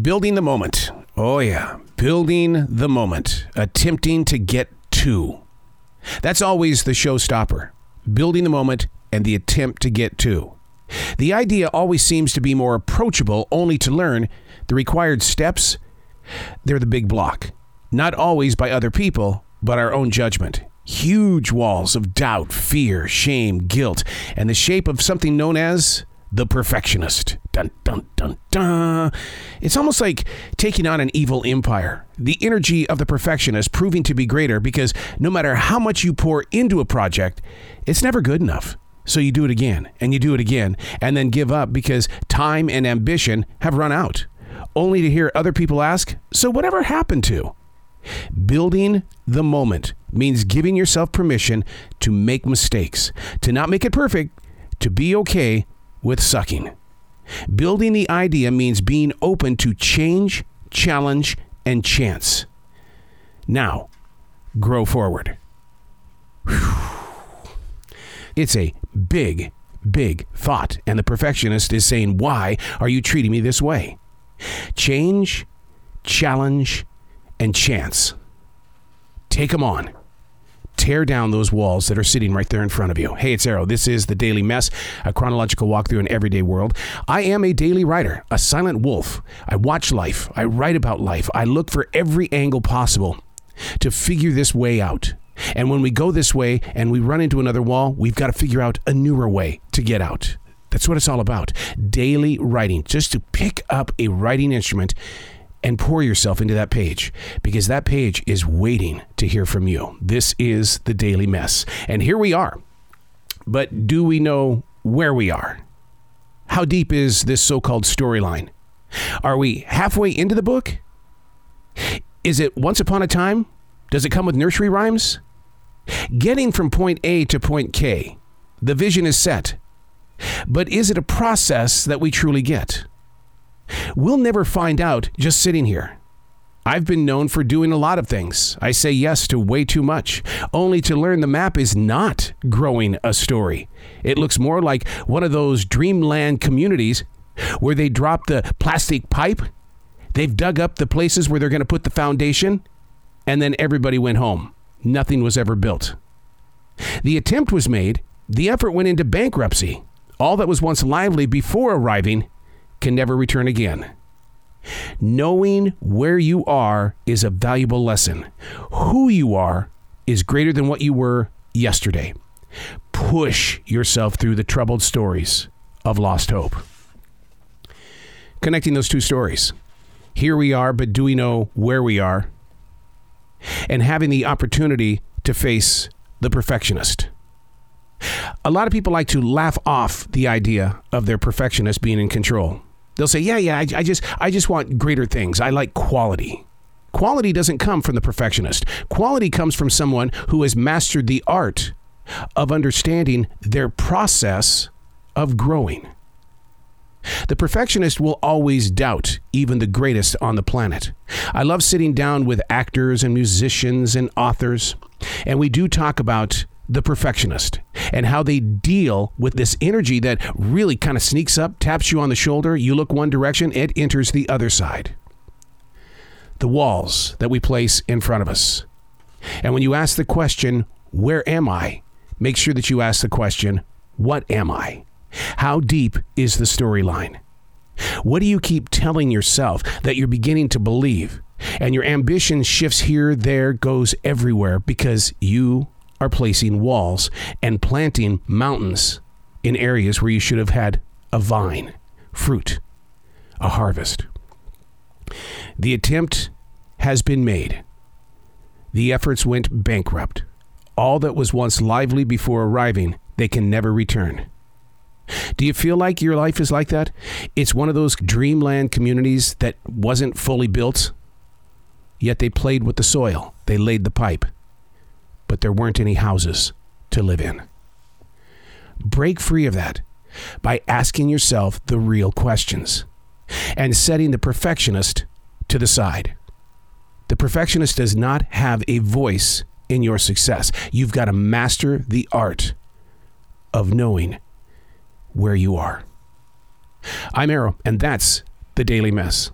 Building the moment. Oh, yeah. Building the moment. Attempting to get to. That's always the showstopper. Building the moment and the attempt to get to. The idea always seems to be more approachable, only to learn the required steps, they're the big block. Not always by other people, but our own judgment. Huge walls of doubt, fear, shame, guilt, and the shape of something known as the perfectionist. Dun, dun, dun, dun. It's almost like taking on an evil empire. The energy of the perfectionist proving to be greater because no matter how much you pour into a project, it's never good enough. So you do it again and you do it again and then give up because time and ambition have run out, only to hear other people ask, So whatever happened to? Building the moment means giving yourself permission to make mistakes, to not make it perfect, to be okay with sucking. Building the idea means being open to change, challenge, and chance. Now, grow forward. It's a big, big thought, and the perfectionist is saying, Why are you treating me this way? Change, challenge, and chance. Take them on. Tear down those walls that are sitting right there in front of you. Hey, it's Arroe. This is the Daily Mess, a chronological walkthrough in everyday world. I am a daily writer, a silent wolf. I watch life. I write about life. I look for every angle possible to figure this way out. And when we go this way and we run into another wall, we've got to figure out a newer way to get out. That's what it's all about. Daily writing, just to pick up a writing instrument and pour yourself into that page because that page is waiting to hear from you. This is the Daily Mess. And here we are. But do we know where we are? How deep is this so called storyline? Are we halfway into the book? Is it once upon a time? Does it come with nursery rhymes? Getting from point A to point K, the vision is set. But is it a process that we truly get? We'll never find out just sitting here. I've been known for doing a lot of things. I say yes to way too much, only to learn the map is not growing a story. It looks more like one of those dreamland communities where they drop the plastic pipe, they've dug up the places where they're going to put the foundation, and then everybody went home. Nothing was ever built. The attempt was made, the effort went into bankruptcy. All that was once lively before arriving can never return again. Knowing where you are is a valuable lesson. Who you are is greater than what you were yesterday. Push yourself through the troubled stories of lost hope. Connecting those two stories. Here we are, but do we know where we are? And having the opportunity to face the perfectionist. A lot of people like to laugh off the idea of their perfectionist being in control. They'll say, "Yeah, yeah, I, I just I just want greater things. I like quality." Quality doesn't come from the perfectionist. Quality comes from someone who has mastered the art of understanding their process of growing. The perfectionist will always doubt even the greatest on the planet. I love sitting down with actors and musicians and authors, and we do talk about the perfectionist and how they deal with this energy that really kind of sneaks up, taps you on the shoulder, you look one direction, it enters the other side. The walls that we place in front of us. And when you ask the question, Where am I? make sure that you ask the question, What am I? How deep is the storyline? What do you keep telling yourself that you're beginning to believe? And your ambition shifts here, there, goes everywhere because you are placing walls and planting mountains in areas where you should have had a vine, fruit, a harvest. The attempt has been made. The efforts went bankrupt. All that was once lively before arriving, they can never return. Do you feel like your life is like that? It's one of those dreamland communities that wasn't fully built, yet they played with the soil, they laid the pipe, but there weren't any houses to live in. Break free of that by asking yourself the real questions and setting the perfectionist to the side. The perfectionist does not have a voice in your success. You've got to master the art of knowing where you are. I'm Arroe, and that's the Daily Mess.